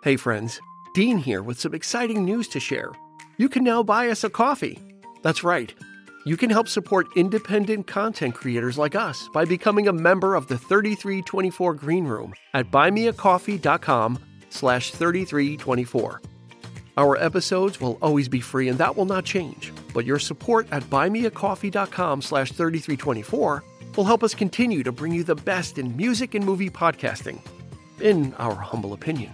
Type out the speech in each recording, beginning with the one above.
Hey, friends, Dean here with some exciting news to share. You can now buy us a coffee. That's right. You can help support independent content creators like us by becoming a member of the 3324 Green Room at buymeacoffee.com slash 3324. Our episodes will always be free and that will not change, but your support at buymeacoffee.com slash 3324 will help us continue to bring you the best in music and movie podcasting, in our humble opinion.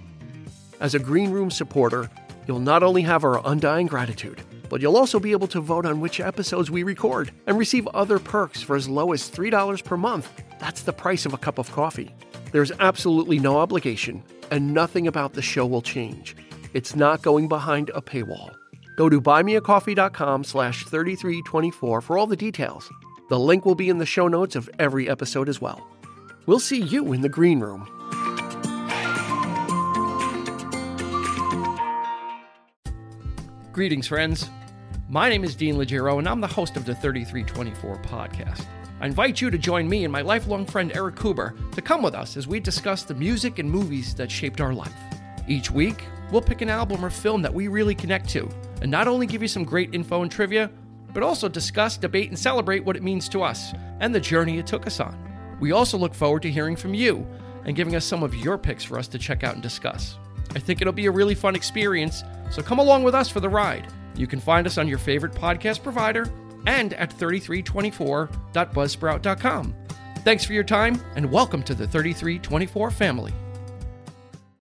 As a Green Room supporter, you'll not only have our undying gratitude, but you'll also be able to vote on which episodes we record and receive other perks for as low as $3 per month. That's the price of a cup of coffee. There's absolutely no obligation, and nothing about the show will change. It's not going behind a paywall. Go to buymeacoffee.com slash 3324 for all the details. The link will be in the show notes of every episode as well. We'll see you in the green room. Greetings, friends. My name is Dean Legiro, and I'm the host of the 3324 podcast. I invite you to join me and my lifelong friend Eric Kuber to come with us as we discuss the music and movies that shaped our life. Each week, we'll pick an album or film that we really connect to, and not only give you some great info and trivia, but also discuss, debate, and celebrate what it means to us and the journey it took us on. We also look forward to hearing from you and giving us some of your picks for us to check out and discuss. I think it'll be a really fun experience, so come along with us for the ride. You can find us on your favorite podcast provider and at 3324.buzzsprout.com. Thanks for your time and welcome to the 3324 family.